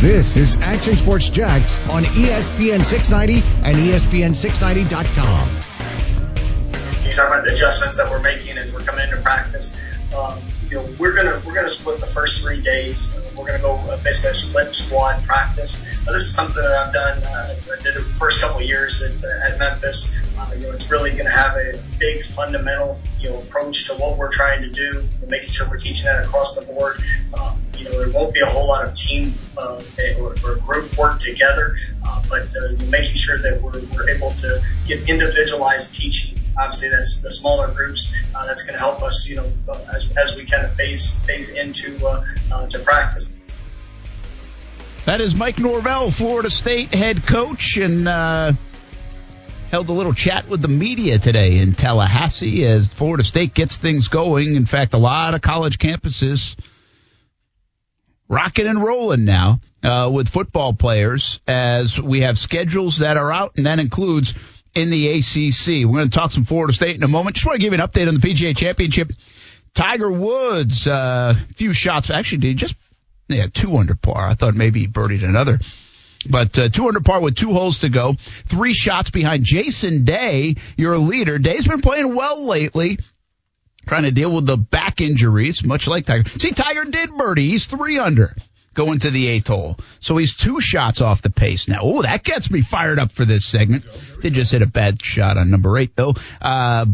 This is Action Sports Jax on ESPN 690 and E ESPN690.com. You talk about the adjustments that we're making as we're coming into practice. Um, you know, we're gonna we're gonna split the first three days. We're gonna go uh, basically a split squad practice. Uh, this is something that I've done. Uh, I did the first couple of years at, at Memphis. Uh, you know, it's really gonna have a big fundamental you know approach to what we're trying to do, and making sure we're teaching that across the board. Um, you know, there won't be a whole lot of team uh, or, or group work together, uh, but uh, making sure that we're, we're able to give individualized teaching obviously that's the smaller groups. Uh, that's going to help us, you know, uh, as, as we kind of phase phase into uh, uh, to practice. That is Mike Norvell, Florida State head coach, and uh, held a little chat with the media today in Tallahassee as Florida State gets things going. In fact, a lot of college campuses rocking and rolling now uh, with football players as we have schedules that are out, and that includes in the ACC. We're going to talk some Florida State in a moment. Just want to give you an update on the PGA Championship. Tiger Woods, a uh, few shots. Actually, did just yeah two under par. I thought maybe he birdied another. But uh, two under par with two holes to go. Three shots behind Jason Day, your leader. Day's been playing well lately trying to deal with the back injuries, much like Tiger. See, Tiger did birdie. He's three under going to the eighth hole. So he's two shots off the pace now. Oh, that gets me fired up for this segment. Did just hit a bad shot on number eight, though. Uh,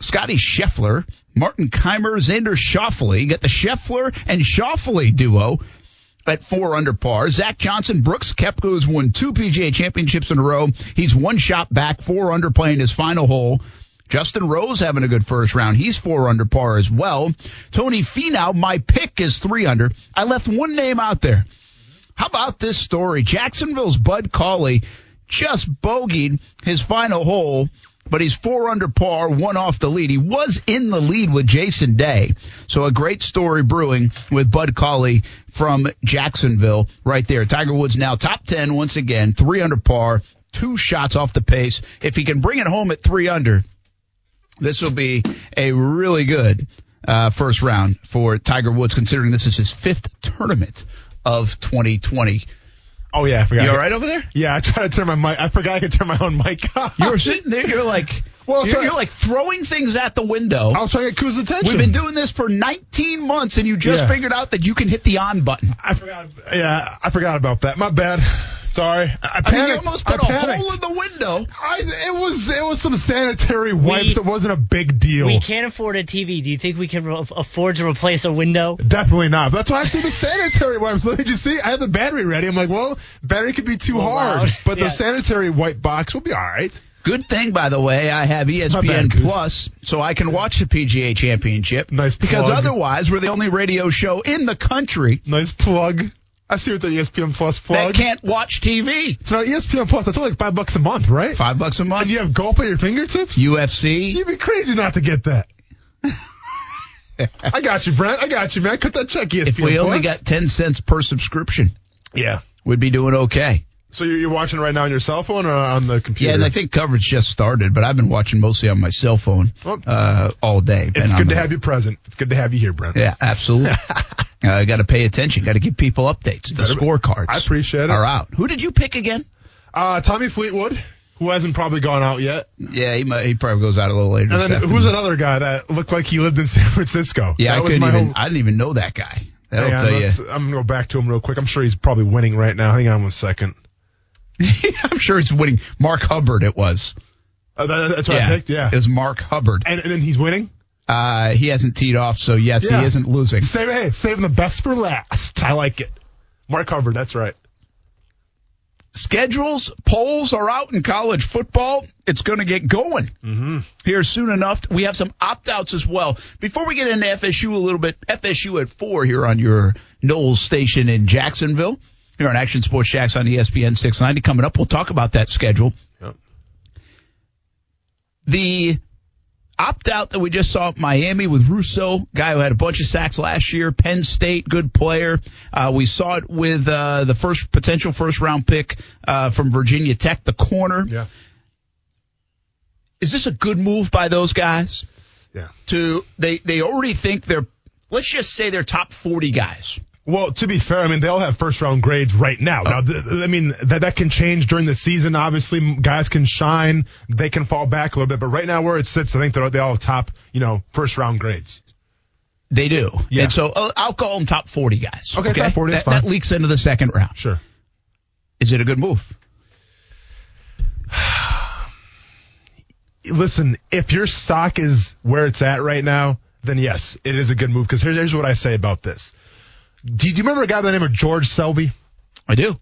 Scotty Scheffler, Martin Kaymer, Xander Schauffele. Got the Scheffler and Schauffele duo at four under par. Zach Johnson, Brooks Koepka, who's won two PGA championships in a row. He's one shot back, four under playing his final hole. Justin Rose having a good first round. He's four under par as well. Tony Finau, my pick is three under. I left one name out there. How about this story? Jacksonville's Bud Cauley just bogeyed his final hole, but he's four under par, one off the lead. He was in the lead with Jason Day. So a great story brewing with Bud Cauley from Jacksonville right there. Tiger Woods now top 10 once again, three under par, two shots off the pace. If he can bring it home at three under, this will be a really good uh, first round for Tiger Woods, considering this is his fifth tournament of 2020. Oh yeah, I forgot. You all right over there? Yeah, I tried to turn my mic. I forgot I could turn my own mic off. You were sitting there. You're like, Well, you're, you're like throwing things at the window. I was trying to get Kuz's attention. We've been doing this for 19 months, and you just Yeah. figured out that you can hit the on button. I forgot. Yeah, I forgot about that. My bad. Sorry. I, I I mean, you almost put I a panicked. hole in the window. I, it was it was some sanitary wipes. We- it wasn't a big deal. We can't afford a TV. Do you think we can re- afford to replace a window? Definitely not. That's why I threw the sanitary wipes. Did you see? I had the battery ready. I'm like, well, battery could be too Well, hard, loud. but Yeah. the sanitary wipe box will be all right. Good thing, by the way, I have ESPN bad, Plus, so I can watch the PGA Championship. Nice plug. Because otherwise, we're the only radio show in the country Nice plug. I see what the ESPN Plus plug. that can't watch TV. so now ESPN Plus, that's only like five bucks a month, right? Five bucks a month. And you have golf at your fingertips. UFC. You'd be crazy not to get that. I got you, Brent. I got you, man. Cut that check, ESPN If we only got 10 cents per subscription, yeah. we'd be doing okay. So you're, you're watching right now on your cell phone or on the computer? Yeah, and I think coverage just started, but I've been watching mostly on my cell phone Well, uh, all day. It's good to the- have you present. It's good to have you here, Brent. Yeah, absolutely. uh, got to pay attention. Got to give people updates. The scorecards. I appreciate it. Are out. Who did you pick again? Uh, Tommy Fleetwood, who hasn't probably gone out yet. Yeah, he might, he probably goes out a little later. And then who's another guy that looked like he lived in San Francisco? Yeah, that I was couldn't my even. whole- I didn't even know that guy. That'll Hang on, tell you. I'm gonna go back to him real quick. I'm sure he's probably winning right now. Hang on one second. I'm sure it's winning. Mark Hubbard. It was. Uh, that- that's what yeah, I picked. Yeah, it was Mark Hubbard. and, and then he's winning. Uh, he hasn't teed off, so yes, Yeah. he isn't losing. Save, hey, saving the best for last. I like it. Mark Hubbard. That's right. schedules, polls are out in college football. It's going to get going Mm-hmm. here soon enough. We have some opt outs as well. Before we get into FSU a little bit, FSU at four here on your Noles station in Jacksonville. Here on Action Sports Jax on ESPN 690. Coming up, we'll talk about that schedule. Yep. The opt out that we just saw at Miami with Rousseau, guy who had a bunch of sacks last year, Penn State, good player. Uh, we saw it with uh, the first potential first round pick uh, from Virginia Tech, the corner. Yeah. Is this a good move by those guys? Yeah. To they they already think they're let's just say they're top forty guys. Well, to be fair, I mean they all have first round grades right now. Now, th- I mean that that can change during the season. Obviously, guys can shine, they can fall back a little bit, but right now where it sits, I think they're they all have top, you know, first round grades. They do. Yeah. And so uh, I'll call them top 40 guys. Okay, top 40 is that, fine. that leaks into the second round. Sure. Is it a good move? Listen, if your stock is where it's at right now, then yes, it is a good move. Because here's what I say about this. Do you, do you remember a guy by the name of George Selvie? I do.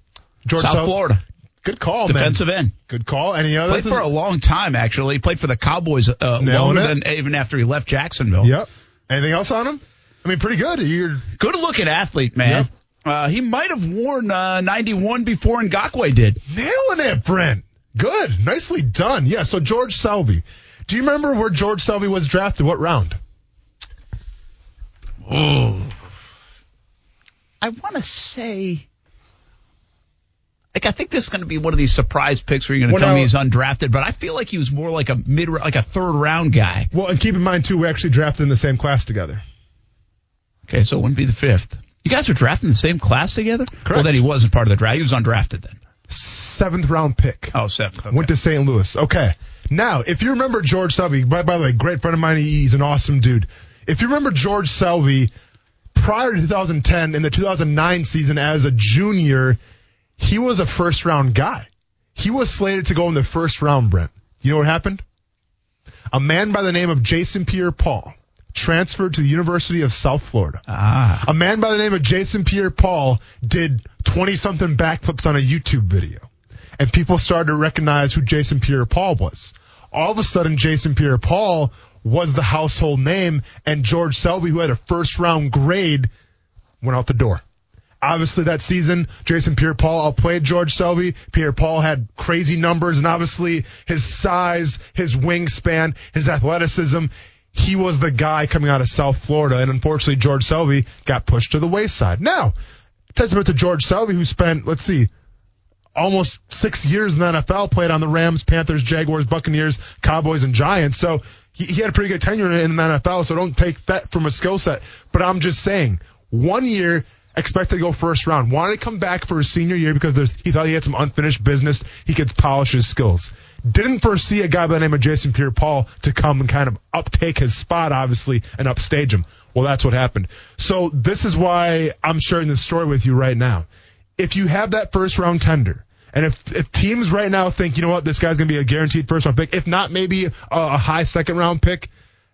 George Selvie. South Sel- Florida. Good call, Defensive man. end. Good call. Any other? Played for a long time, actually. He played for the Cowboys uh, longer it. than even after he left Jacksonville. Yep. Anything else on him? I mean, pretty good. You're Good looking athlete, man. Uh, he might have worn uh, 91 before Ngakoue did. nailing it, Brent. Good. Nicely done. Yeah, so George Selvie. Do you remember where George Selvie was drafted? What round? I want to say. Like I think this is going to be one of these surprise picks where you're going to Well, tell me he's undrafted, but I feel like he was more like a mid, like a third round guy. Well, and keep in mind, too, we actually drafted in the same class together. Okay, so it wouldn't be the fifth. You guys were drafted in the same class together? Correct. Well, then he wasn't part of the draft. He was undrafted then. Seventh round pick. Oh, seventh. Okay. Went to St. Louis. Okay. Now, if you remember George Selvie, by, by the way, great friend of mine, he's an awesome dude. If you remember George Selvie, prior to 2010, in the 2009 season as a junior, he was a first round guy. He was slated to go in the first round, Brent. You know what happened? A man by the name of Jason Pierre Paul transferred to the University of South Florida. ah, A man by the name of Jason Pierre Paul did 20 something backflips on a YouTube video. And people started to recognize who Jason Pierre Paul was. All of a sudden, Jason Pierre Paul was the household name, and George Selvie, who had a first round grade, went out the door. Obviously, that season, Jason Pierre Paul outplayed George Selvie. Pierre Paul had crazy numbers, and obviously his size, his wingspan, his athleticism. He was the guy coming out of South Florida, and unfortunately, George Selvie got pushed to the wayside. Now, testament to George Selvie, who spent, let's see, almost six years in the NFL, played on the Rams, Panthers, Jaguars, Buccaneers, Cowboys, and Giants. So he, he had a pretty good tenure in the NFL. So don't take that from a skill set. But I'm just saying, one year expected to go first round, wanted to come back for his senior year because he thought he had some unfinished business. He could polish his skills. Didn't foresee a guy by the name of Jason Pierre-Paul to come and kind of uptake his spot, obviously, and upstage him. Well, that's what happened. So this is why I'm sharing this story with you right now. If you have that first round tender, and if, if teams right now think, you know what, this guy's going to be a guaranteed first round pick, if not maybe a, a high second round pick,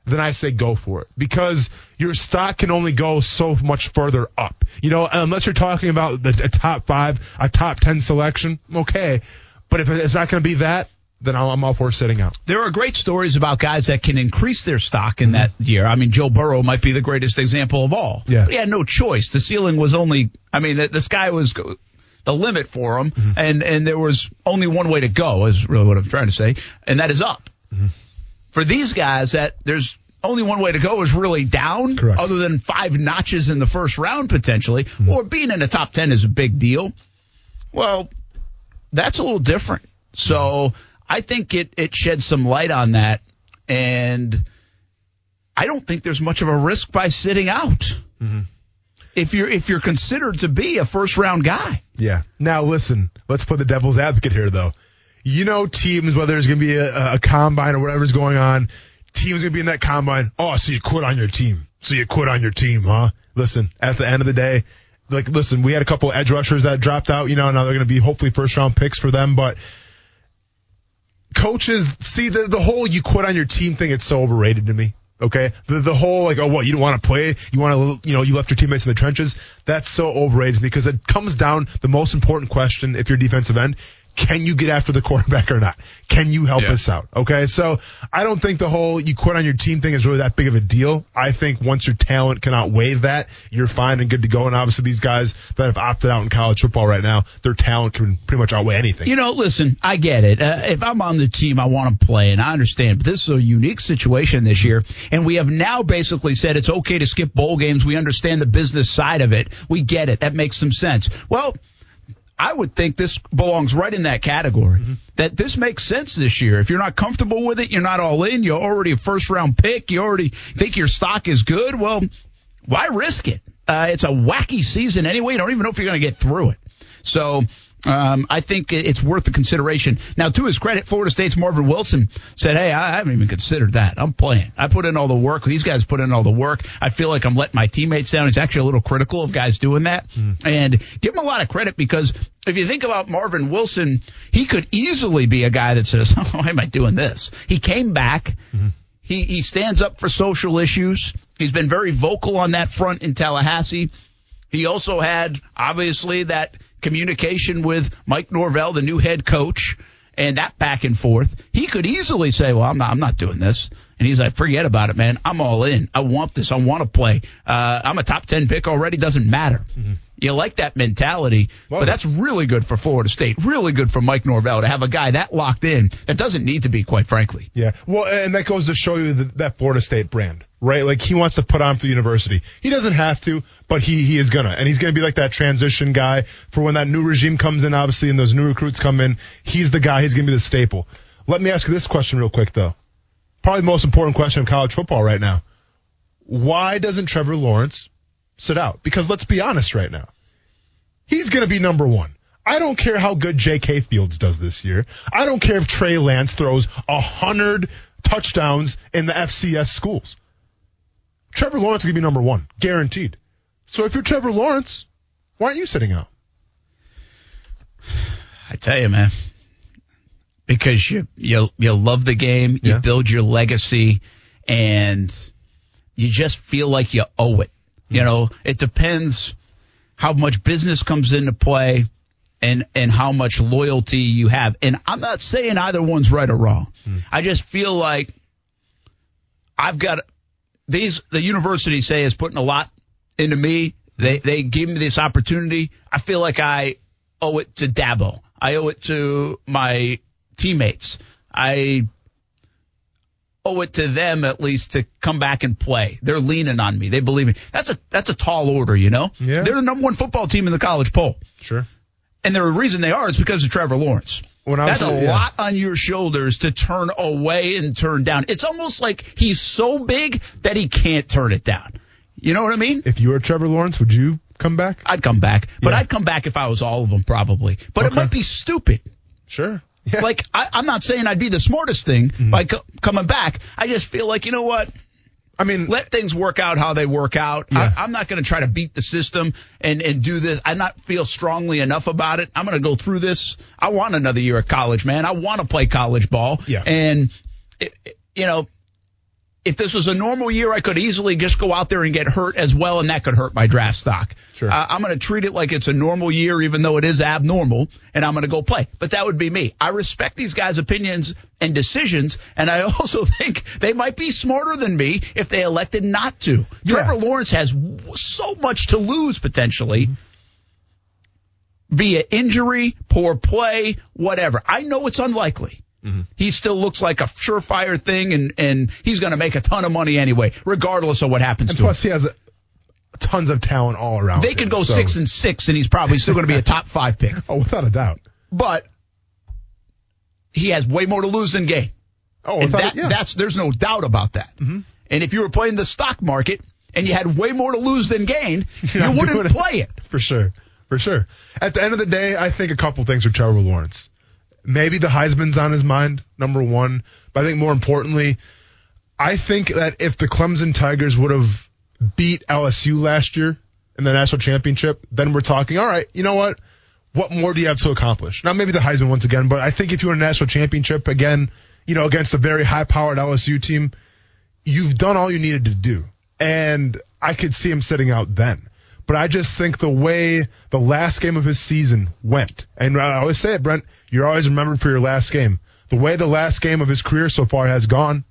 then I say go for it because your stock can only go so much further up. You know, unless you're talking about the, a top five, a top 10 selection, okay. But if it's not going to be that, then I'm I'm all for sitting out. There are great stories about guys that can increase their stock in that mm-hmm. year. I mean, Joe Burrow might be the greatest example of all. Yeah. But he had no choice. The ceiling was only, I mean, the sky was go- the limit for him, mm-hmm. and, and there was only one way to go, is really what I'm trying to say, and that is up. Mm-hmm. For these guys, that there's only one way to go is really down, Correct. other than five notches in the first round potentially, mm-hmm. or being in the top 10 is a big deal. Well, that's a little different. So I think it, it sheds some light on that. And I don't think there's much of a risk by sitting out. If you're, if you're considered to be a first round guy. Yeah. Now listen, let's put the devil's advocate here though. You know teams, whether there's going to be a, a combine or whatever's going on, teams going to be in that combine. Oh, so you quit on your team. So you quit on your team, huh? Listen, at the end of the day, like, listen, we had a couple edge rushers that dropped out, you know, now they're going to be hopefully first round picks for them, but coaches see the, the whole you quit on your team thing. It's so overrated to me. Okay. The, the whole like, oh, what, you don't want to play? You want to, you know, you left your teammates in the trenches. That's so overrated because it comes down the most important question if you're defensive end. Can you get after the quarterback or not? Can you help Yeah. us out? Okay. So I don't think the whole you quit on your team thing is really that big of a deal. I think once your talent can outweigh that, you're fine and good to go. And obviously these guys that have opted out in college football right now, their talent can pretty much outweigh anything. You know, listen, I get it. Uh, if I'm on the team, I want to play, and I understand. But this is a unique situation this year, and we have now basically said it's okay to skip bowl games. We understand the business side of it. We get it. That makes some sense. Well, I would think this belongs right in that category. That this makes sense this year. If you're not comfortable with it, you're not all in. You're already a first round pick. You already think your stock is good. Well, why risk it? Uh, it's a wacky season anyway. You don't even know if you're going to get through it. So um, I think it's worth the consideration. Now, to his credit, Florida State's Marvin Wilson said, "Hey, I haven't even considered that. I'm playing. I put in all the work. These guys put in all the work. I feel like I'm letting my teammates down." He's actually a little critical of guys doing that, mm. and give him a lot of credit because if you think about Marvin Wilson, he could easily be a guy that says, oh, "Why am I doing this?" He came back. Mm-hmm. He he stands up for social issues. He's been very vocal on that front in Tallahassee. He also had obviously that communication with Mike Norvell, the new head coach, and that back and forth. He could easily say, "Well, I'm not, I'm not doing this," and he's like, "Forget about it, man. I'm all in. I want this. I want to play. Uh, I'm a top ten pick already. Doesn't matter." Mm-hmm. You like that mentality, well, but that's really good for Florida State. Really good for Mike Norvell to have a guy that locked in. That doesn't need to be, quite frankly. Yeah. Well, and that goes to show you the, that Florida State brand right? Like he wants to put on for the university. He doesn't have to, but he he is gonna, and he's gonna be like that transition guy for when that new regime comes in, obviously, and those new recruits come in. He's the guy. He's gonna be the staple. Let me ask you this question real quick, though. Probably the most important question in college football right now. Why doesn't Trevor Lawrence sit out? Because let's be honest right now. He's gonna be number one. I don't care how good J.K. Fields does this year. I don't care if Trey Lance throws a hundred touchdowns in the FCS schools. Trevor Lawrence is going to be number one, guaranteed. So if you're Trevor Lawrence, why aren't you sitting out? I tell you, man, because you you you love the game, you yeah. build your legacy, and you just feel like you owe it. You know, it depends how much business comes into play and and how much loyalty you have. And I'm not saying either one's right or wrong. Mm. I just feel like I've got these the university say is putting a lot into me. They they gave me this opportunity. I feel like I owe it to Dabo. I owe it to my teammates. I owe it to them at least to come back and play. They're leaning on me. They believe me. That's a that's a tall order, you know. Yeah. They're the number one football team in the college poll. Sure. And the reason they are is because of Trevor Lawrence. When I was That's a yeah. lot on your shoulders to turn away and turn down. It's almost like he's so big that he can't turn it down. You know what I mean? If you were Trevor Lawrence, would you come back? I'd come back, but yeah. I'd come back if I was all of them, probably. But okay. it might be stupid. Sure. Yeah. Like I, am not saying I'd be the smartest thing mm-hmm. by co- coming back. I just feel like you know what I mean, let things work out how they work out. Yeah. I, am not going to try to beat the system and, and do this. I not feel strongly enough about it. I'm going to go through this. I want another year of college, man. I want to play college ball. Yeah. And, it, it, you know, if this was a normal year, I could easily just go out there and get hurt as well, and that could hurt my draft stock. Sure. Uh, I'm going to treat it like it's a normal year, even though it is abnormal, and I'm going to go play. But that would be me. I respect these guys' opinions and decisions, and I also think they might be smarter than me if they elected not to. Yeah. Trevor Lawrence has so much to lose potentially. Mm-hmm via injury, poor play, whatever. I know it's unlikely. Mm-hmm. He still looks like a surefire thing, and and he's going to make a ton of money anyway, regardless of what happens and to plus him. he has a, tons of talent all around. They could go so. six and six, and he's probably still going to be a top five pick. Oh, without a doubt. But he has way more to lose than gain. Oh, and that, yeah. that's there's no doubt about that. Mm-hmm. And if you were playing the stock market and you had way more to lose than gain, you wouldn't play it. For sure. For sure. At the end of the day, I think a couple things with Trevor Lawrence maybe the Heisman's on his mind, number one. But I think more importantly, I think that if the Clemson Tigers would have beat LSU last year in the national championship, then we're talking, all right, you know what? What more do you have to accomplish? Now, maybe the Heisman once again, but I think if you win a national championship again, you know, against a very high powered LSU team, you've done all you needed to do. And I could see him sitting out then. But I just think the way the last game of his season went, and I always say it, Brent, you're always remembered for your last game. The way the last game of his career so far has gone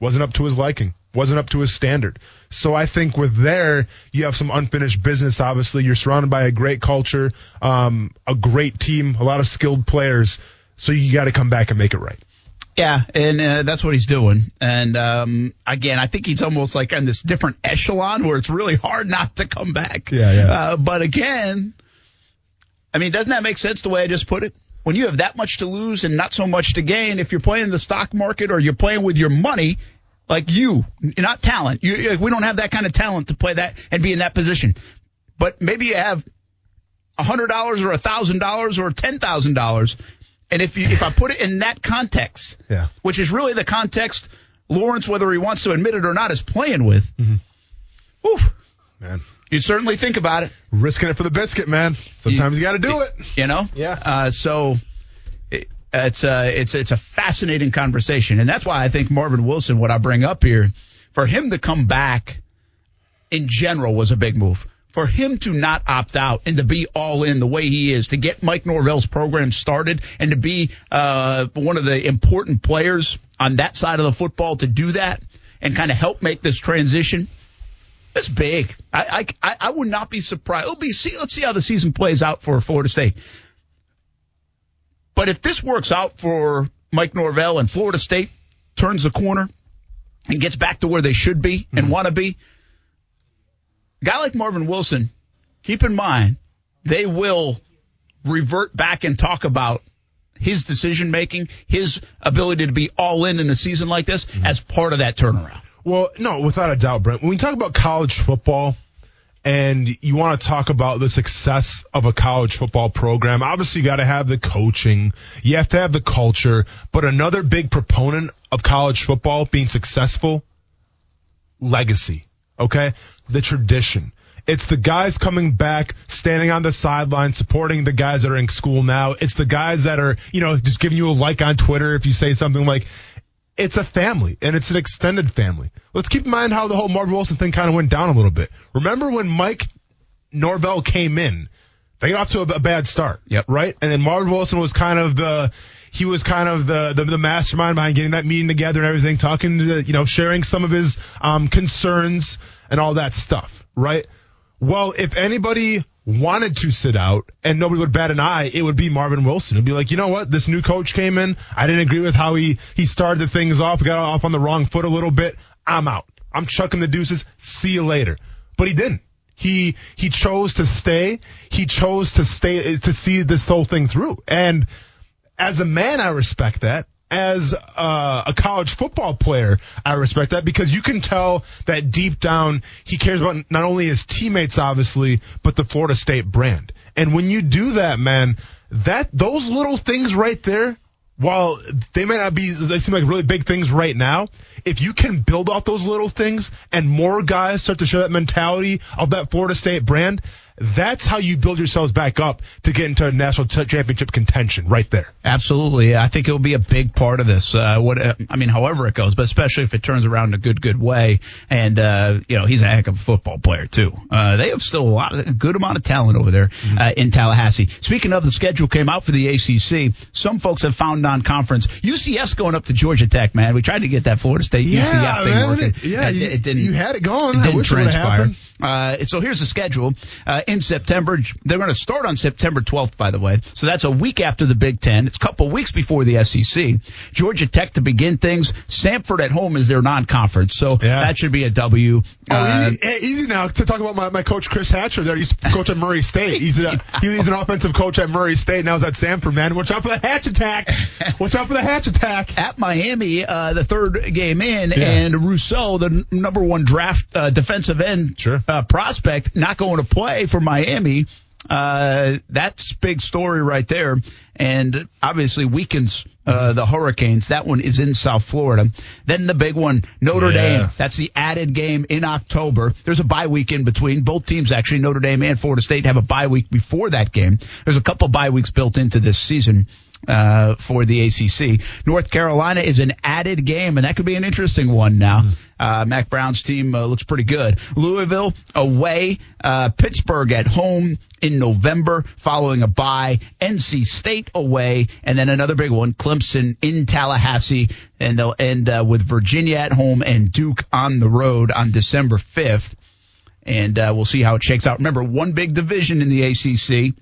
wasn't up to his liking, wasn't up to his standard. So I think with there, you have some unfinished business. Obviously, you're surrounded by a great culture, um, a great team, a lot of skilled players. So you got to come back and make it right. Yeah, and uh, that's what he's doing. And um, again, I think he's almost like on this different echelon where it's really hard not to come back. Yeah, yeah. Uh, but again, I mean, doesn't that make sense the way I just put it? When you have that much to lose and not so much to gain, if you're playing the stock market or you're playing with your money, like you, not talent. You, like we don't have that kind of talent to play that and be in that position. but maybe you have a hundred dollars or a thousand dollars or ten thousand dollars. And if you if I put it in that context, Yeah. which is really the context Lawrence, whether he wants to admit it or not, is playing with. Whew, Man. you'd certainly think about it. Risking it for the biscuit, man. Sometimes you, got to do it. You know? Yeah. Uh, so it, it's uh, it's it's a fascinating conversation, and that's why I think Marvin Wilson, what I bring up here, for him to come back in general was a big move. For him to not opt out and to be all in the way he is, to get Mike Norvell's program started and to be uh, one of the important players on that side of the football to do that and kind of help make this transition, it's big. I, I I would not be surprised. It'll be see. Let's see how the season plays out for Florida State. But if this works out for Mike Norvell and Florida State turns the corner and gets back to where they should be and want to be, a guy like Marvin Wilson, keep in mind they will revert back and talk about his decision making, his ability to be all in in a season like this mm-hmm. as part of that turnaround. Well, no, without a doubt, Brent. When we talk about college football and you want to talk about the success of a college football program, obviously you got to have the coaching, you have to have the culture, but another big proponent of college football being successful, legacy, okay? The tradition. It's the guys coming back, standing on the sideline, supporting the guys that are in school now. It's the guys that are, you know, just giving you a like on Twitter if you say something like, it's a family and it's an extended family. Let's keep in mind how the whole Marvin Wilson thing kind of went down a little bit. Remember when Mike Norvell came in? They got off to a, bad start. Yep. Right? And then Marvin Wilson was kind of the, he was kind of the, the, the mastermind behind getting that meeting together and everything, talking to, you know, sharing some of his, um, concerns and all that stuff. Right? Well, if anybody wanted to sit out and nobody would bat an eye, it would be Marvin Wilson. It'd be like, you know what? This new coach came in. I didn't agree with how he, he started the things off, got off on the wrong foot a little bit. I'm out. I'm chucking the deuces. See you later. But he didn't. He, he chose to stay. He chose to stay, to see this whole thing through. And as a man, I respect that. As uh, a college football player, I respect that because you can tell that deep down he cares about not only his teammates, obviously, but the Florida State brand. And when you do that, man, that those little things right there, while they may not be, they seem like really big things right now. If you can build off those little things and more guys start to show that mentality of that Florida State brand, that's how you build yourselves back up to get into a national championship contention right there. Absolutely. I think it'll be a big part of this. Uh, what, uh, I mean, however it goes, but especially if it turns around in a good, good way. And, uh, you know, he's a heck of a football player too. Uh, they have still a lot of, a good amount of talent over there, uh, in Tallahassee. Speaking of the schedule came out for the ACC. Some folks have found non-conference. UCF going up to Georgia Tech, man. We tried to get that Florida State UCF thing man. working. Yeah, It- you, it didn't. you had it going. It didn't wish it transpire. Uh, so here's the schedule. Uh, in September, they're going to start on September 12th, by the way. So that's a week after the Big Ten. It's a couple weeks before the SEC. Georgia Tech to begin things. Samford at home is their non-conference. So Yeah. that should be a W. Oh, Uh, easy, eh, easy now to talk about my, my coach Chris Hatcher there. He's coach at Murray State. He's a, he's an offensive coach at Murray State. Now he's at Samford, man. Watch out for the hatch attack. Watch out for the hatch attack. at Miami, uh, the third game in, Yeah. and Rousseau, the n- number one draft uh, defensive end Sure. Uh, prospect, not going to play for Miami. Uh, that's big story right there, and obviously weakens uh, the Hurricanes. That one is in South Florida. Then the big one, Notre Yeah. Dame. That's the added game in October. There's a bye week in between. Both teams actually, Notre Dame and Florida State, have a bye week before that game. There's a couple bye weeks built into this season uh, for the ACC. North Carolina is an added game, and that could be an interesting one now. Uh, Mack Brown's team uh, looks pretty good. Louisville away, uh, Pittsburgh at home in November following a bye, NC State away, and then another big one, Clemson in Tallahassee, and they'll end uh, with Virginia at home and Duke on the road on December 5th. And uh, we'll see how it shakes out. Remember, one big division in the ACC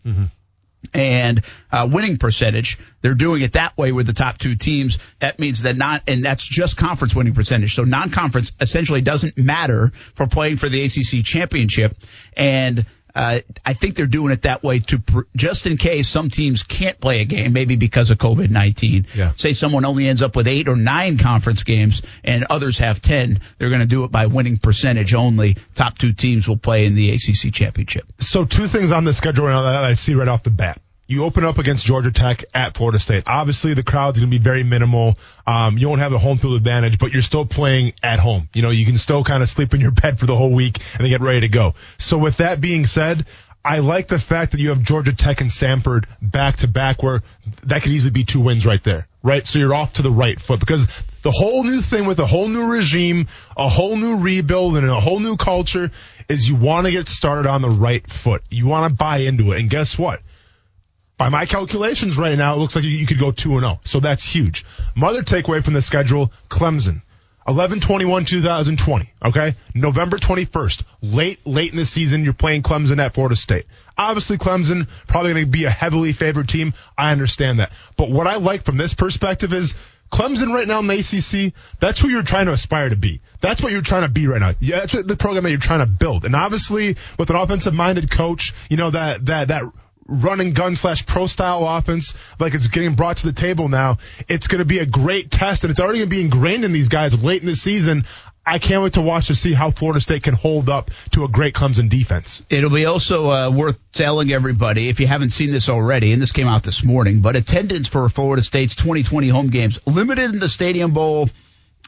and uh, winning percentage. They're doing it that way with the top two teams. That means that not, and that's just conference winning percentage. So non-conference essentially doesn't matter for playing for the ACC championship. And Uh, I think they're doing it that way to pr- just in case some teams can't play a game, maybe because of COVID nineteen. Yeah. Say someone only ends up with eight or nine conference games, and others have ten. They're going to do it by winning percentage only. Top two teams will play in the ACC championship. So two things on the schedule right now that I see right off the bat. You open up against Georgia Tech at Florida State. Obviously, the crowd's going to be very minimal. Um, you won't have the home field advantage, but you're still playing at home. You know, you can still kind of sleep in your bed for the whole week and then get ready to go. So with that being said, I like the fact that you have Georgia Tech and Samford back to back where that could easily be two wins right there, right? So you're off to the right foot because the whole new thing with a whole new regime, a whole new rebuild and a whole new culture is you want to get started on the right foot. You want to buy into it. And guess what? By my calculations right now, it looks like you, could go 2 and 0. So that's huge. Mother takeaway from the schedule, Clemson. 11-21-2020, okay? November 21st, late, late in the season, you're playing Clemson at Florida State. Obviously, Clemson probably going to be a heavily favored team. I understand that. But what I like from this perspective is Clemson right now in the ACC, that's who you're trying to aspire to be. That's what you're trying to be right now. Yeah, that's the program that you're trying to build. And obviously, with an offensive minded coach, you know, that, that, that run and gun slash pro style offense, like it's getting brought to the table now, it's going to be a great test and it's already going to be ingrained in these guys late in the season. I can't wait to watch to see how Florida State can hold up to a great Clemson defense. It'll be also uh, worth telling everybody, if you haven't seen this already, and this came out this morning, but attendance for Florida State's 2020 home games limited in the Stadium Bowl.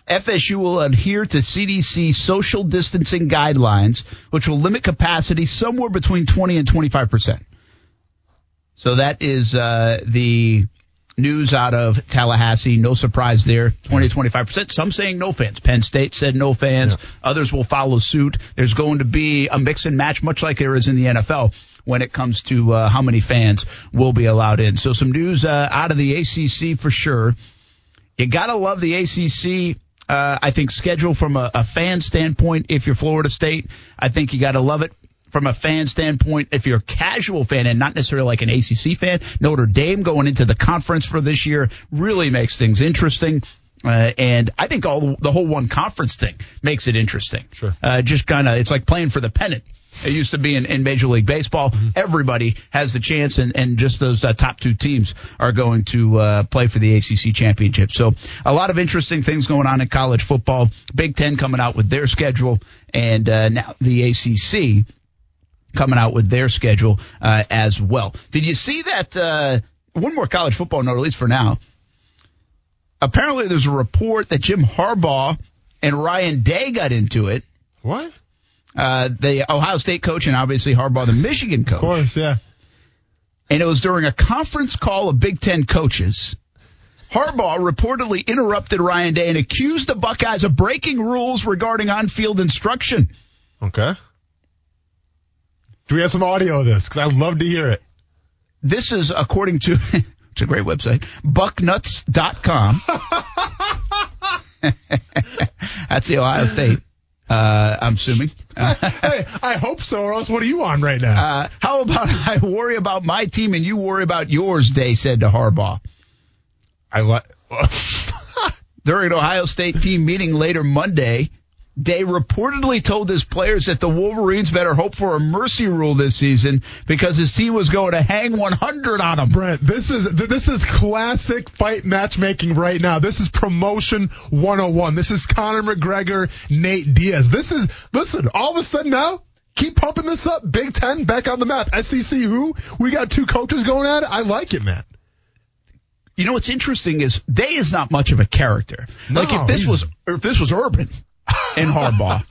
FSU will adhere to CDC social distancing guidelines, which will limit capacity somewhere between 20 and 25 percent. So that is uh, the news out of Tallahassee. No surprise there. 20 25%. Some saying no fans. Penn State said no fans. Yeah. Others will follow suit. There's going to be a mix and match, much like there is in the NFL when it comes to uh, how many fans will be allowed in. So some news uh, out of the ACC for sure. You gotta love the ACC. Uh, I think schedule from a, a fan standpoint. If you're Florida State, I think you gotta love it from a fan standpoint, if you're a casual fan and not necessarily like an ACC fan, Notre Dame going into the conference for this year really makes things interesting. Uh, and I think all the, the, whole one conference thing makes it interesting. Sure. Uh, just kind of, it's like playing for the pennant. It used to be in, in Major League Baseball. Mm-hmm. Everybody has the chance, and, and just those uh, top two teams are going to uh, play for the ACC championship. So a lot of interesting things going on in college football. Big Ten coming out with their schedule, and uh, now the ACC coming out with their schedule uh, as well. Did you see that? Uh, one more college football note, at least for now. Apparently, there's a report that Jim Harbaugh and Ryan Day got into it. What? Uh, the Ohio State coach and obviously Harbaugh, the Michigan coach. Of course, yeah. And it was during a conference call of Big Ten coaches. Harbaugh reportedly interrupted Ryan Day and accused the Buckeyes of breaking rules regarding on-field instruction. Okay. Do we have some audio of this? Because I'd love to hear it. This is according to, it's a great website, bucknuts.com. That's the Ohio State. Uh, I'm assuming. Hey, I hope so, or else what are you on right now? Uh, how about I worry about my team and you worry about yours, Day said to Harbaugh. I like. During an Ohio State team meeting later Monday, Day reportedly told his players that the Wolverines better hope for a mercy rule this season because his team was going to hang 100 on them. Brent, this is this is classic fight matchmaking right now. This is promotion 101. This is Conor McGregor, Nate Diaz. This is listen. All of a sudden now, keep pumping this up. Big Ten back on the map. SEC who? We got two coaches going at it. I like it, man. You know what's interesting is Day is not much of a character. No, like if this was if this was Urban and Harbaugh.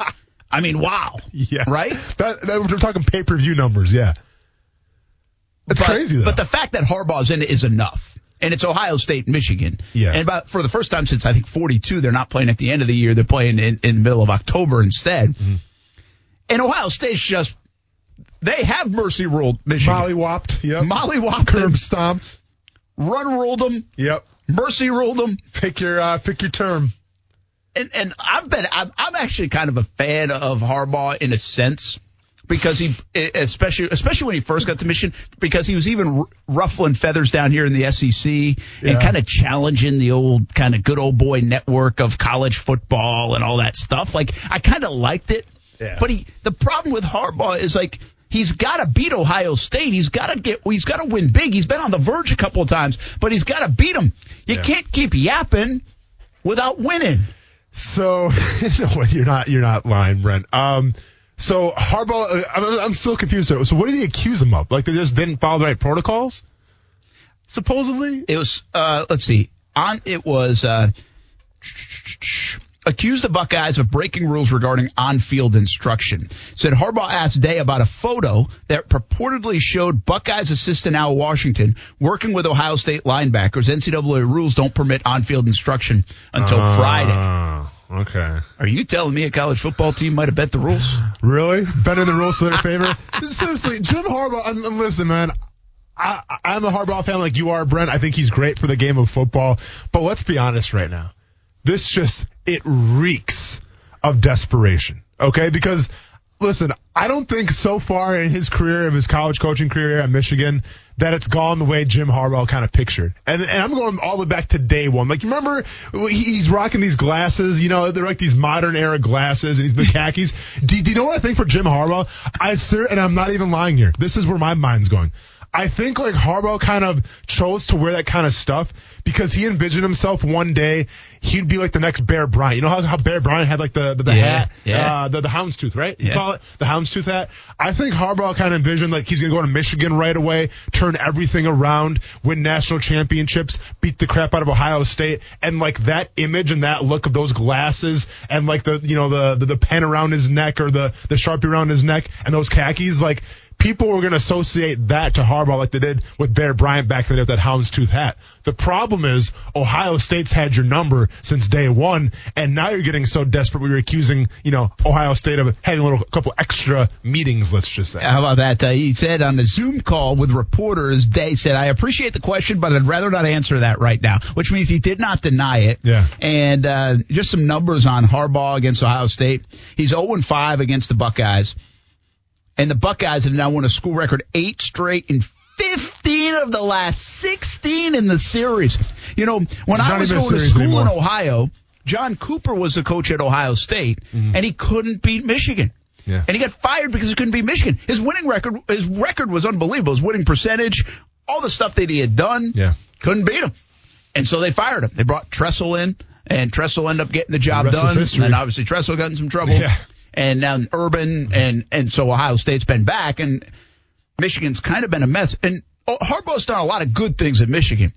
I mean, wow. Yeah. Right? That, that, we're talking pay per view numbers. Yeah. It's but, crazy, though. But the fact that Harbaugh's in it is enough. And it's Ohio State, Michigan. Yeah. And about for the first time since I think 42, they're not playing at the end of the year. They're playing in, in the middle of October instead. Mm-hmm. And Ohio State's just, they have mercy ruled Michigan. Molly whopped. Yep. Molly whopped. Curb stomped. Run ruled them. Yep. Mercy ruled them. Pick your, uh, pick your term and and I've been I'm, I'm actually kind of a fan of Harbaugh in a sense because he especially especially when he first got to Michigan because he was even ruffling feathers down here in the SEC and kind of challenging the old kind of good old boy network of college football and all that stuff. Like I kind of liked it. Yeah. But he the problem with Harbaugh is like He's got to beat Ohio State. He's got to get. He's got to win big. He's been on the verge a couple of times, but he's got to beat them. You Yeah. can't keep yapping without winning. So you're not you're not lying, Brent. Um, so Harbaugh, uh, I'm, I'm still confused. So what did he accuse him of? Like they just didn't follow the right protocols? Supposedly. It was. Uh, let's see. On it was. Uh, accused the Buckeyes of breaking rules regarding on-field instruction. Said Harbaugh asked Day about a photo that purportedly showed Buckeyes assistant Al Washington working with Ohio State linebackers. NCAA rules don't permit on-field instruction until ah, Friday. Oh, okay. Are you telling me a college football team might have bet the rules? Really? Bending the rules to their favor? Seriously, Jim Harbaugh. I'm, I'm- listen, man. I, I'm a Harbaugh fan like you are, Brent. I think he's great for the game of football. But let's be honest right now. This just it reeks of desperation. Okay, because listen, I don't think so far in his career, of his college coaching career at Michigan, that it's gone the way Jim Harbaugh kind of pictured. And, and I'm going all the way back to day one. Like, you remember he's rocking these glasses, you know, they're like these modern era glasses and he's the khakis. do, do you know what I think for Jim Harbaugh? I sir, and I'm not even lying here. This is where my mind's going. I think like Harbaugh kind of chose to wear that kind of stuff because he envisioned himself one day he'd be like the next Bear Bryant. You know how, how Bear Bryant had like the the, the Yeah, hat, yeah. Uh, the the houndstooth, right? You Yeah. call it the houndstooth hat. I think Harbaugh kind of envisioned like he's gonna go to Michigan right away, turn everything around, win national championships, beat the crap out of Ohio State, and like that image and that look of those glasses and like the you know the the, the pen around his neck or the the sharpie around his neck and those khakis like. People were going to associate that to Harbaugh like they did with Bear Bryant back then with that houndstooth hat. The problem is Ohio State's had your number since day one, and now you're getting so desperate. We were accusing, you know, Ohio State of having a little couple extra meetings. Let's just say. How about that? Uh, he said on a Zoom call with reporters, Day said, I appreciate the question, but I'd rather not answer that right now, which means he did not deny it. Yeah. And uh, just some numbers on Harbaugh against Ohio State. He's 0 5 against the Buckeyes. And the Buckeyes have now won a school record eight straight and 15 of the last 16 in the series. You know, when I was going to school in. Ohio, John Cooper was the coach at Ohio State, and he couldn't beat Michigan. Mm-hmm. Yeah. And he got fired because he couldn't beat Michigan. His winning record, his record was unbelievable. His winning percentage, all the stuff that he had done, Yeah. couldn't beat him. And so they fired him. They brought Tressel in, and Tressel ended up getting the job The done. And obviously Tressel got in some trouble. Yeah. And now Urban and and so Ohio State's been back, and Michigan's kind of been a mess. And oh, Harbaugh's done a lot of good things at Michigan,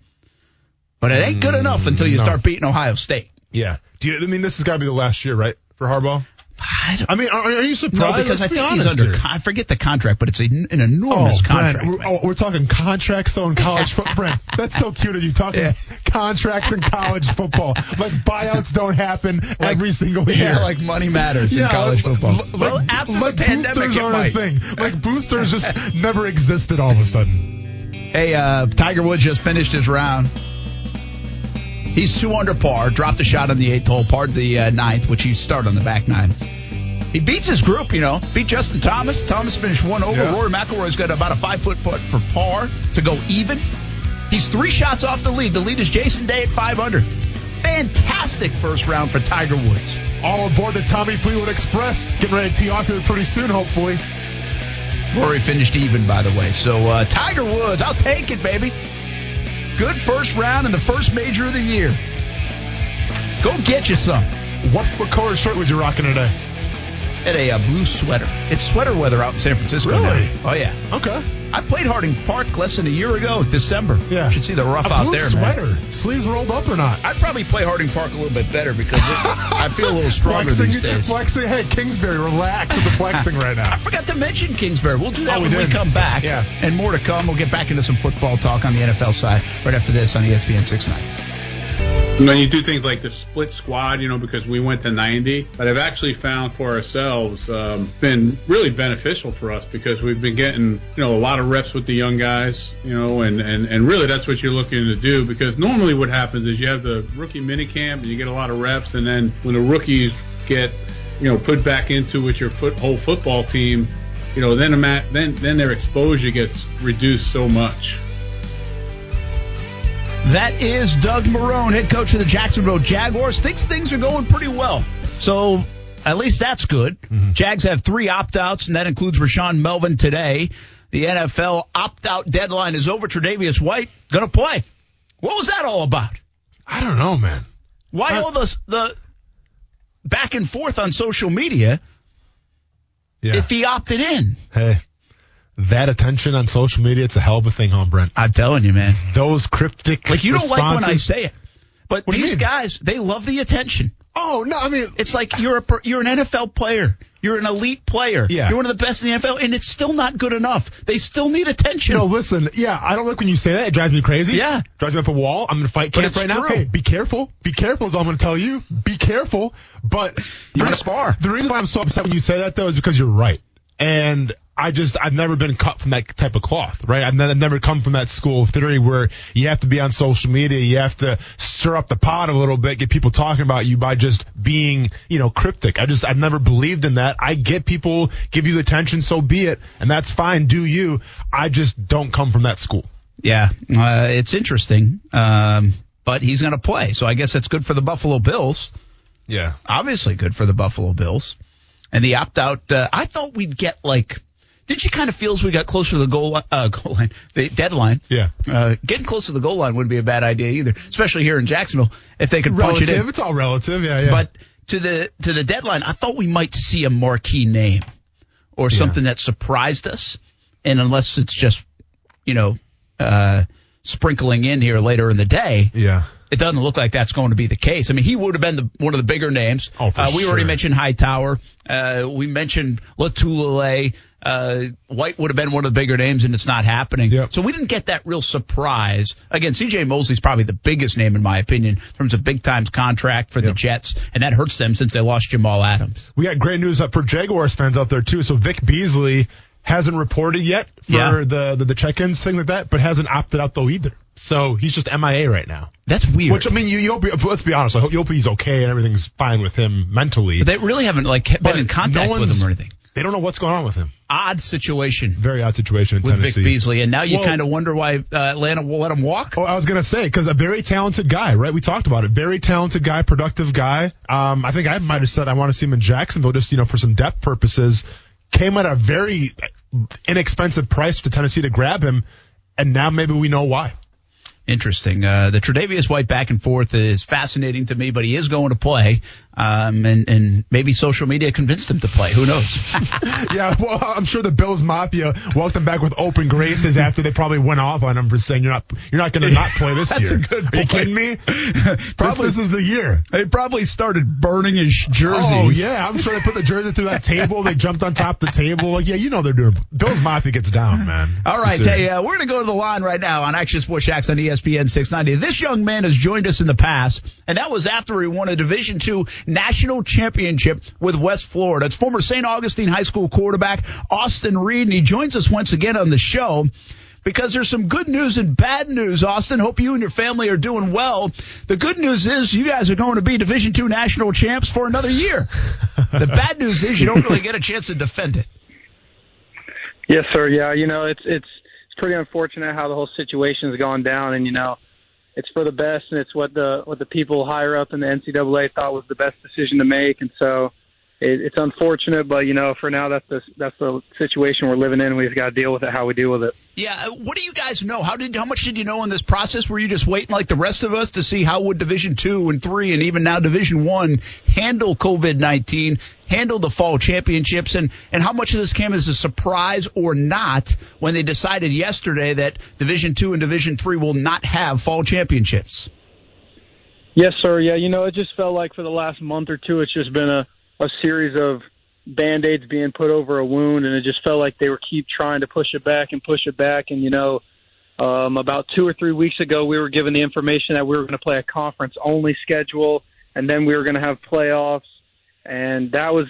but it ain't good enough until you mm, no. start beating Ohio State. Yeah. Do you? I mean, this has got to be the last year, right, for Harbaugh? I I mean, are, are you surprised? know because I Let's be think he's under. Con- I forget the contract, but it's a, an enormous oh, Brent, contract. we're, oh, we're talking contracts on college football. That's so cute of you talking Yeah. contracts in college football. Like buyouts don't happen every single year. Yeah, like money matters in college like- football. like- well, after like the pandemic, boosters aren't might. a thing. Like boosters just never existed all of a sudden. Hey, uh, Tiger Woods just finished his round. He's two under par, dropped a shot on the eighth hole, parred the uh, ninth, which he started on the back nine. He beats his group, you know, beat Justin Thomas. Thomas finished one over. Yeah. Rory McIlroy's got about a five foot putt for par to go even. He's three shots off the lead. The lead is Jason Day at five under. Fantastic first round for Tiger Woods. All aboard the Tommy Fleetwood Express. Getting ready to tee off here pretty soon, hopefully. Rory finished even, by the way. So uh, Tiger Woods, I'll take it, baby. Good first round in the first major of the year. Go get you some. What, what color shirt was you rocking today? At a uh, blue sweater. It's sweater weather out in San Francisco. Really? now. Oh yeah. Okay. I played Harding Park less than a year ago, December. Yeah. You should see the rough a out blue there, sweater. man. Sleeves rolled up or not? I'd probably play Harding Park a little bit better because it, I feel a little stronger flexing, these days. flexing. Hey, Kingsbury, relax with the flexing right now. I forgot to mention Kingsbury. We'll do that Oh, we when we come back. Yeah. And more to come. We'll get back into some football talk on the NFL side right after this on ESPN 690. Then you do things like the split squad, you know, because we went to 90, but I've actually found for ourselves um, been really beneficial for us because we've been getting, you know, a lot of reps with the young guys, you know, and, and, and really that's what you're looking to do because normally what happens is you have the rookie minicamp and you get a lot of reps and then when the rookies get, you know, put back into with your foot, whole football team, you know, then, a ma- then, then their exposure gets reduced so much. That is Doug Marrone, head coach of the Jacksonville Jaguars. Thinks things are going pretty well. So at least that's good. Jags have three opt outs, and that includes Rashaan Melvin today. The NFL opt out deadline is over. Tre'Davious White going to play. What was that all about? I don't know, man. Why Uh, all the the back and forth on social media Yeah. if he opted in? hey, that attention on social media, it's a hell of a thing, huh, Brent? I'm telling you, man. Those cryptic Like you don't like when I say it, but What these guys they love the attention. Oh no, I mean, It's like you're a you're an NFL player. You're an elite player. Yeah. You're one of the best in the NFL, and it's still not good enough. They still need attention. No, listen. Yeah, I don't like when you say that. It drives me crazy. Yeah. drives me up a wall. I'm gonna fight But camp right now. true. Hey, be careful. Be careful is all I'm gonna tell you. Be careful. But You wanna the- spar. The reason why I'm so upset when you say that though is because you're right. And I just I've never been cut from that type of cloth, right? I've, ne- I've never come from that school of theory where you have to be on social media, you have to stir up the pot a little bit, get people talking about you by just being, you know, cryptic. I just I've never believed in that. I get people give you the attention, so be it, and that's fine. Do you? I just don't come from that school. Yeah, uh, it's interesting, um, but he's going to play, so I guess that's good for the Buffalo Bills. Yeah. Obviously, good for the Buffalo Bills. And the opt out, uh, I thought we'd get like. Did you kind of feel as we got closer to the goal line, uh, goal line, the deadline? Yeah. Uh, getting close to the goal line wouldn't be a bad idea either, especially here in Jacksonville if they could punch it in. Relative. It's all relative. Yeah, yeah. But to the to the deadline, I thought we might see a marquee name or something that surprised us. And unless it's just, you know, uh, sprinkling in here later in the day, yeah. it doesn't look like that's going to be the case. I mean, he would have been the, one of the bigger names. Oh, for uh, we already mentioned Hightower. Uh, we mentioned Latulele. Uh, White would have been one of the bigger names, and it's not happening. Yep. So we didn't get that real surprise. Again, C.J. Mosley's probably the biggest name in my opinion in terms of big times contract for the Jets, and that hurts them since they lost Jamal Adams. We got great news up for Jaguars fans out there too. So Vic Beasley hasn't reported yet for Yeah. the, the the check-ins thing like that, but hasn't opted out though either. So he's just MIA right now. That's weird. Which I mean, you, you hope, let's be honest. I hope, you hope he's okay and everything's fine with him mentally. but they really haven't like been But in contact no with him or anything. They don't know what's going on with him. Odd situation Very odd situation in with Tennessee. Vic Beasley, and now you Well- kind of wonder why uh, Atlanta will let him walk. Oh, I was gonna say because a very talented guy, right? We talked about it. Very talented guy, productive guy. Um, I think I might have said I want to see him in Jacksonville just you know for some depth purposes. Came at a very inexpensive price to Tennessee to grab him, and now maybe we know why. Interesting. Uh, the Tre'Davious White back and forth is fascinating to me, but he is going to play, um, and and maybe social media convinced him to play. Who knows? yeah, well, I'm sure the Bills Mafia welcomed him back with open graces after they probably went off on him for saying you're not you're not going to not play this That's year. a good Are you kidding me? Probably- Probably this is the year. they probably started burning his jerseys. Oh yeah, I'm sure they put the jersey through that table. They jumped on top of the table. Like yeah, you know they're doing. Bills Mafia gets down, man. All right, hey, uh, we're going to go to the line right now on Action Sports Jax on ESPN 690. This young man has joined us in the past, and that was after he won a Division II national championship with West Florida. It's former St. Augustine High School quarterback Austen Reed, and he joins us once again on the show. Because there's some good news and bad news, Austen. Hope you and your family are doing well. The good news is you guys are going to be Division II national champs for another year. The bad news is you don't really get a chance to defend it. Yes, sir. Yeah, you know, it's it's it's pretty unfortunate how the whole situation has gone down, and you know, it's for the best, and it's what the what the people higher up in the NCAA thought was the best decision to make, and so it, it's unfortunate, but you know, for now, that's the that's the situation we're living in. We've got to deal with it how we deal with it. Yeah, uh, what do you guys know? How did how much did you know in this process? Were you just waiting like the rest of us to see how would Division Two and Three and even now Division One handle COVID nineteen, handle the fall championships, and and how much of this came as a surprise or not when they decided yesterday that Division Two and Division Three will not have fall championships? Yes, sir. Yeah, you know, it just felt like for the last month or two, it's just been a, a series of band aids being put over a wound, and it just felt like they were keep trying to push it back and push it back. And you know, um, about two or three weeks ago, we were given the information that we were going to play a conference only schedule, and then we were going to have playoffs, and that was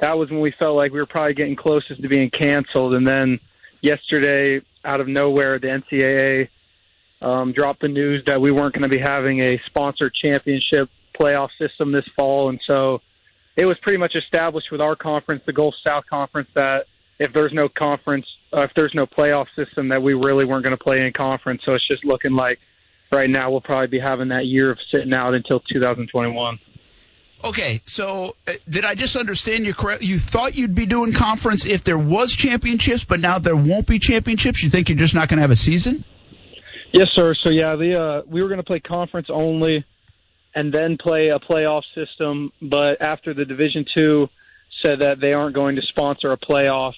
that was when we felt like we were probably getting closest to being canceled. And then yesterday, out of nowhere, the NCAA um, dropped the news that we weren't going to be having a sponsored championship playoff system this fall, and so it was pretty much established with our conference, the Gulf South Conference, that if there's no conference, uh, if there's no playoff system, that we really weren't going to play in conference. So it's just looking like right now we'll probably be having that year of sitting out until 2021. Okay, so uh, did I just understand you correct? You thought you'd be doing conference if there was championships, but now there won't be championships. You think you're just not going to have a season? Yes, sir. So yeah, the uh, we were going to play conference only, and then play a playoff system. But after the Division Two said that they aren't going to sponsor a playoff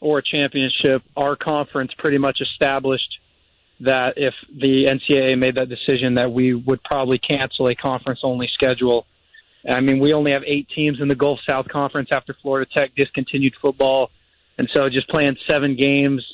or a championship, our conference pretty much established that if the NCAA made that decision, that we would probably cancel a conference only schedule I mean, we only have eight teams in the Gulf South Conference after Florida Tech discontinued football. And so just playing seven games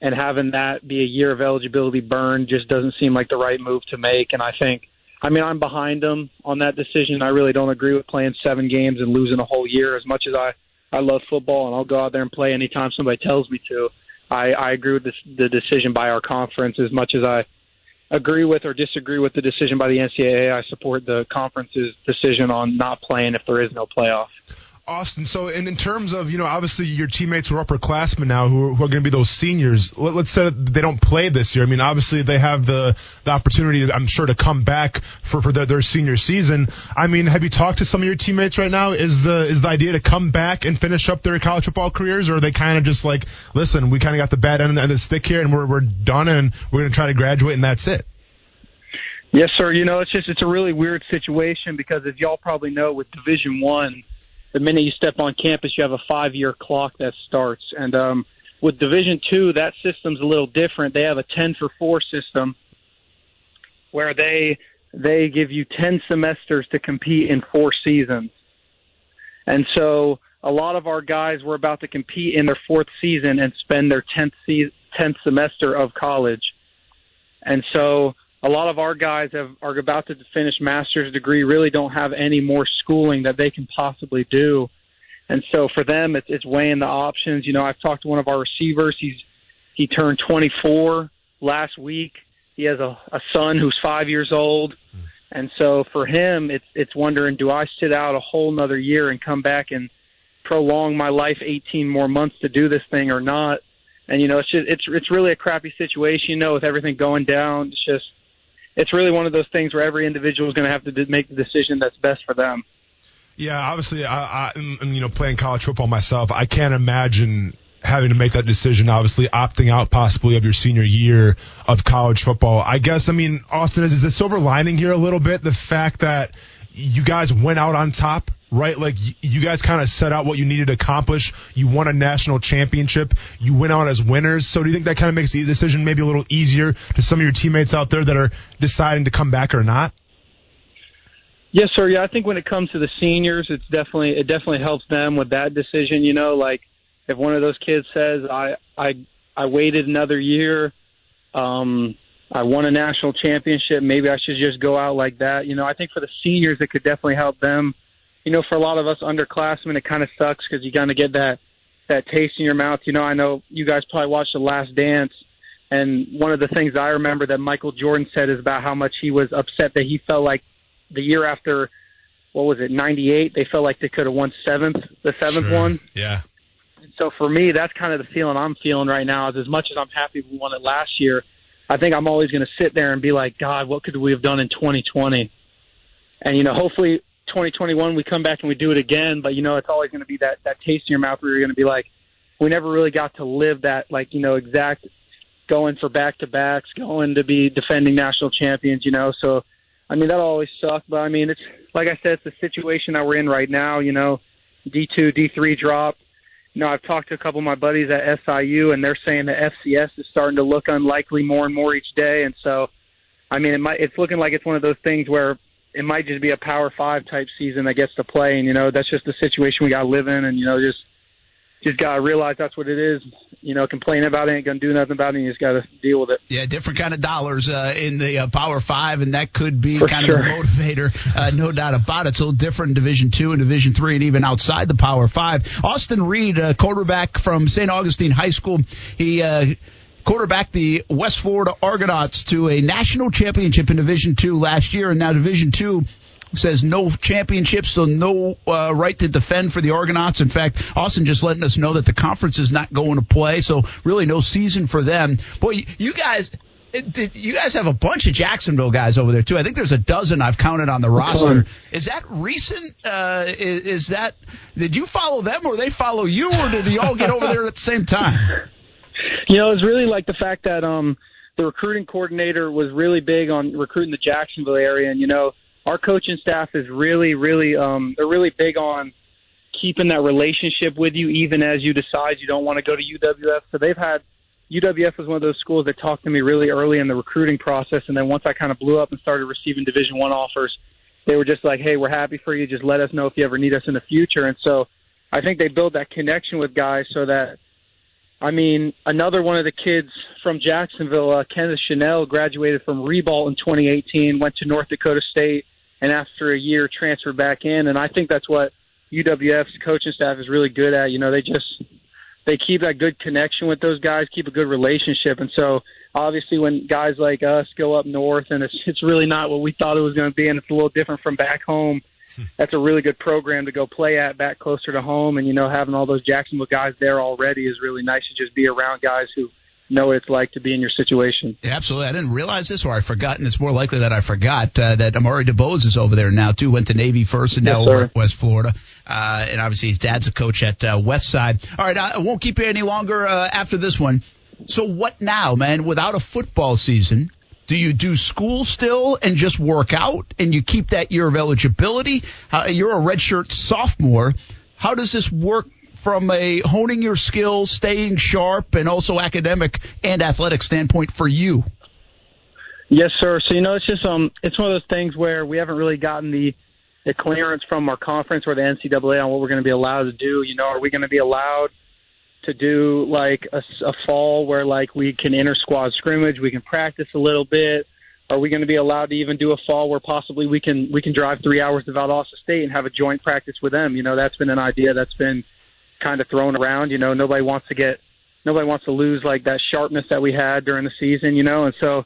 and having that be a year of eligibility burn just doesn't seem like the right move to make. And I think, I mean, I'm behind them on that decision. I really don't agree with playing seven games and losing a whole year as much as I, I love football and I'll go out there and play anytime somebody tells me to. I, I agree with this, the decision by our conference as much as I agree with or disagree with the decision by the NCAA. I support the conference's decision on not playing if there is no playoff. Austen, so in, in terms of, you know, obviously your teammates are upperclassmen now who are, who are going to be those seniors. Let, us say they don't play this year. I mean, obviously they have the, the opportunity, I'm sure, to come back for, for their, their senior season. I mean, have you talked to some of your teammates right now? Is the, is the idea to come back and finish up their college football careers or are they kind of just like, listen, we kind of got the bad end of the stick here and we're, we're done and we're going to try to graduate and that's it? Yes, sir. You know, it's just it's a really weird situation because as y'all probably know, with Division One, the minute you step on campus, you have a five-year clock that starts, and um, with Division Two, that system's a little different. They have a ten for four system where they they give you ten semesters to compete in four seasons, and so a lot of our guys were about to compete in their fourth season and spend their tenth se- tenth semester of college, and so a lot of our guys have, are about to finish master's degree, really don't have any more schooling that they can possibly do. And so for them, it's, it's weighing the options. You know, I've talked to one of our receivers. He's, he turned 24 last week. He has a, a son who's five years old. Hmm. And so for him, it's, it's wondering, do I sit out a whole nother year and come back and prolong my life 18 more months to do this thing or not? And, you know, it's just, it's, it's really a crappy situation, you know, with everything going down. It's just, it's really one of those things where every individual is going to have to make the decision that's best for them. Yeah, obviously, I, I, you know, playing college football myself, I can't imagine having to make that decision. Obviously, opting out possibly of your senior year of college football. I guess, I mean, Austen, is, is the silver lining here a little bit the fact that you guys went out on top right? Like you guys kind of set out what you needed to accomplish. You won a national championship. You went out as winners. So do you think that kind of makes the decision maybe a little easier to some of your teammates out there that are deciding to come back or not? Yes, sir. Yeah, I think when it comes to the seniors, it's definitely it definitely helps them with that decision. You know, like if one of those kids says, "I I I waited another year, um, I won a national championship, maybe I should just go out like that." You know, I think for the seniors, it could definitely help them you know, for a lot of us underclassmen, it kind of sucks because you kind of get that that taste in your mouth. You know, I know you guys probably watched The Last Dance, and one of the things I remember that Michael Jordan said is about how much he was upset that he felt like the year after, what was it, '98, they felt like they could have won seventh, the seventh sure. one. Yeah. So for me, that's kind of the feeling I'm feeling right now. Is as much as I'm happy we won it last year, I think I'm always going to sit there and be like, God, what could we have done in 2020? And you know, hopefully 2021 we come back and we do it again, but you know it's always going to be that that taste in your mouth where you're going to be like, we never really got to live that like you know exact going for back to backs, going to be defending national champions, you know. So I mean that always sucked, but I mean it's like I said, it's the situation that we're in right now. You know, D two, D three drop. You know, I've talked to a couple of my buddies at SIU, and they're saying that FCS is starting to look unlikely more and more each day, and so. I mean, it might, it's looking like it's one of those things where it might just be a Power Five type season that gets to play, and you know that's just the situation we got to live in, and you know just just gotta realize that's what it is. You know, complain about it ain't gonna do nothing about it. You just gotta deal with it. Yeah, different kind of dollars uh, in the uh, Power Five, and that could be For kind sure. of a motivator, uh, no doubt about it. It's a little different in Division Two and Division Three, and even outside the Power Five. Austen Reed, uh, quarterback from St. Augustine High School, he. Quarterbacked the West Florida Argonauts to a national championship in Division Two last year, and now Division Two says no championships, so no uh, right to defend for the Argonauts. In fact, Austen just letting us know that the conference is not going to play, so really no season for them. Boy, you guys did, you guys have a bunch of Jacksonville guys over there too. I think there's a dozen I've counted on the roster. Is that recent? Uh, is, is that did you follow them or they follow you, or did you all get over there at the same time? You know, it's really like the fact that um the recruiting coordinator was really big on recruiting the Jacksonville area, and you know our coaching staff is really, really um they're really big on keeping that relationship with you even as you decide you don't want to go to UWF. So they've had UWF was one of those schools that talked to me really early in the recruiting process, and then once I kind of blew up and started receiving Division One offers, they were just like, "Hey, we're happy for you. Just let us know if you ever need us in the future." And so I think they build that connection with guys so that. I mean, another one of the kids from Jacksonville, uh, Kenneth Chanel, graduated from Ribault in 2018, went to North Dakota State, and after a year transferred back in. And I think that's what UWF's coaching staff is really good at. You know, they just they keep that good connection with those guys, keep a good relationship, and so obviously when guys like us go up north and it's it's really not what we thought it was going to be, and it's a little different from back home. That's a really good program to go play at back closer to home, and you know having all those Jacksonville guys there already is really nice to just be around guys who know what it's like to be in your situation. Absolutely. I didn't realize this, or I forgot, and it's more likely that I forgot uh, that Amari DeBose is over there now too. Went to Navy first, and Yes, now at West Florida. Uh, and obviously his dad's a coach at uh, West Side. All right, I won't keep you any longer uh, after this one. So what now, man? Without a football season, do you do school still and just work out, and you keep that year of eligibility? How, you're a redshirt sophomore. How does this work from a honing your skills, staying sharp, and also academic and athletic standpoint for you? Yes, sir. So you know, it's just um, it's one of those things where we haven't really gotten the the clearance from our conference or the NCAA on what we're going to be allowed to do. You know, are we going to be allowed to do like a, a fall where like we can inter squad scrimmage, we can practice a little bit? Are we going to be allowed to even do a fall where possibly we can we can drive three hours to Valdosta State and have a joint practice with them? You know, that's been an idea that's been kind of thrown around. You know, nobody wants to get nobody wants to lose like that sharpness that we had during the season. You know, and so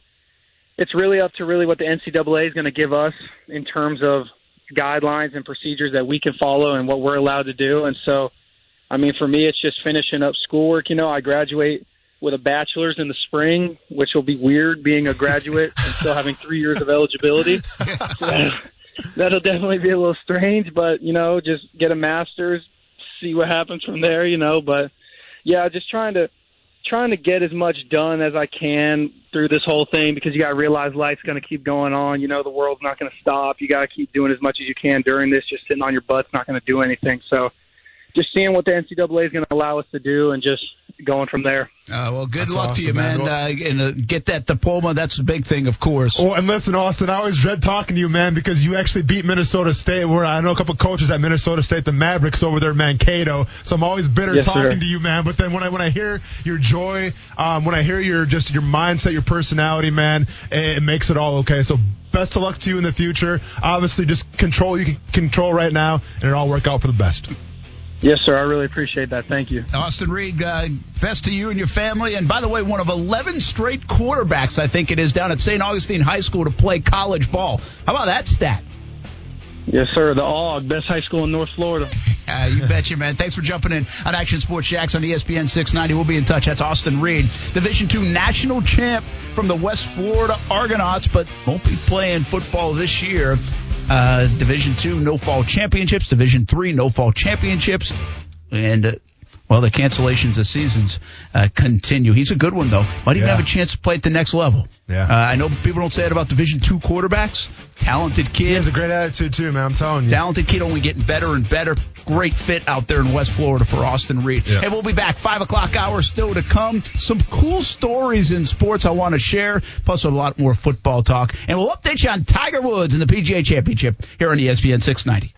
it's really up to really what the NCAA is going to give us in terms of guidelines and procedures that we can follow and what we're allowed to do. And so, I mean, for me, it's just finishing up schoolwork. You know, I graduate with a bachelor's in the spring, which will be weird being a graduate and still having three years of eligibility. So that'll definitely be a little strange, but you know, just get a master's, see what happens from there. You know, but yeah, just trying to trying to get as much done as I can through this whole thing because you got to realize life's going to keep going on. You know, the world's not going to stop. You got to keep doing as much as you can during this. Just sitting on your butt's not going to do anything. So, just seeing what the NCAA is going to allow us to do and just going from there. Uh, well, good That's luck to you, man. man. Uh, and uh, get that diploma. That's the big thing, of course. Oh, and listen, Austen, I always dread talking to you, man, because you actually beat Minnesota State. Where I know a couple coaches at Minnesota State, the Mavericks over there, Mankato. So I'm always bitter Yes, talking sir. to you, man. But then when I when I hear your joy, um, when I hear your just your mindset, your personality, man, it, it makes it all okay. So best of luck to you in the future. Obviously, just control you can control right now, and it all work out for the best. Yes, sir. I really appreciate that. Thank you. Austen Reed, uh, best to you and your family. And by the way, one of 11 straight quarterbacks, I think it is, down at St. Augustine High School to play college ball. How about that stat? Yes, sir. The AUG, best high school in North Florida. Uh, you betcha, man. Thanks for jumping in on Action Sports Jax on ESPN 690. We'll be in touch. That's Austen Reed, Division two national champ from the West Florida Argonauts, but won't be playing football this year. Uh, Division two no fall championships. Division three no fall championships, and uh, well, the cancellations of seasons uh, continue. He's a good one though. Might even Yeah. have a chance to play at the next level. Yeah. Uh, I know people don't say it about Division two quarterbacks. Talented kid. He has a great attitude too, man. I'm telling you. Talented kid, only getting better and better. Great fit out there in West Florida for Austen Reed. Yeah. And we'll be back. Five o'clock hour still to come. Some cool stories in sports I want to share, plus a lot more football talk. And we'll update you on Tiger Woods and the PGA Championship here on ESPN 690.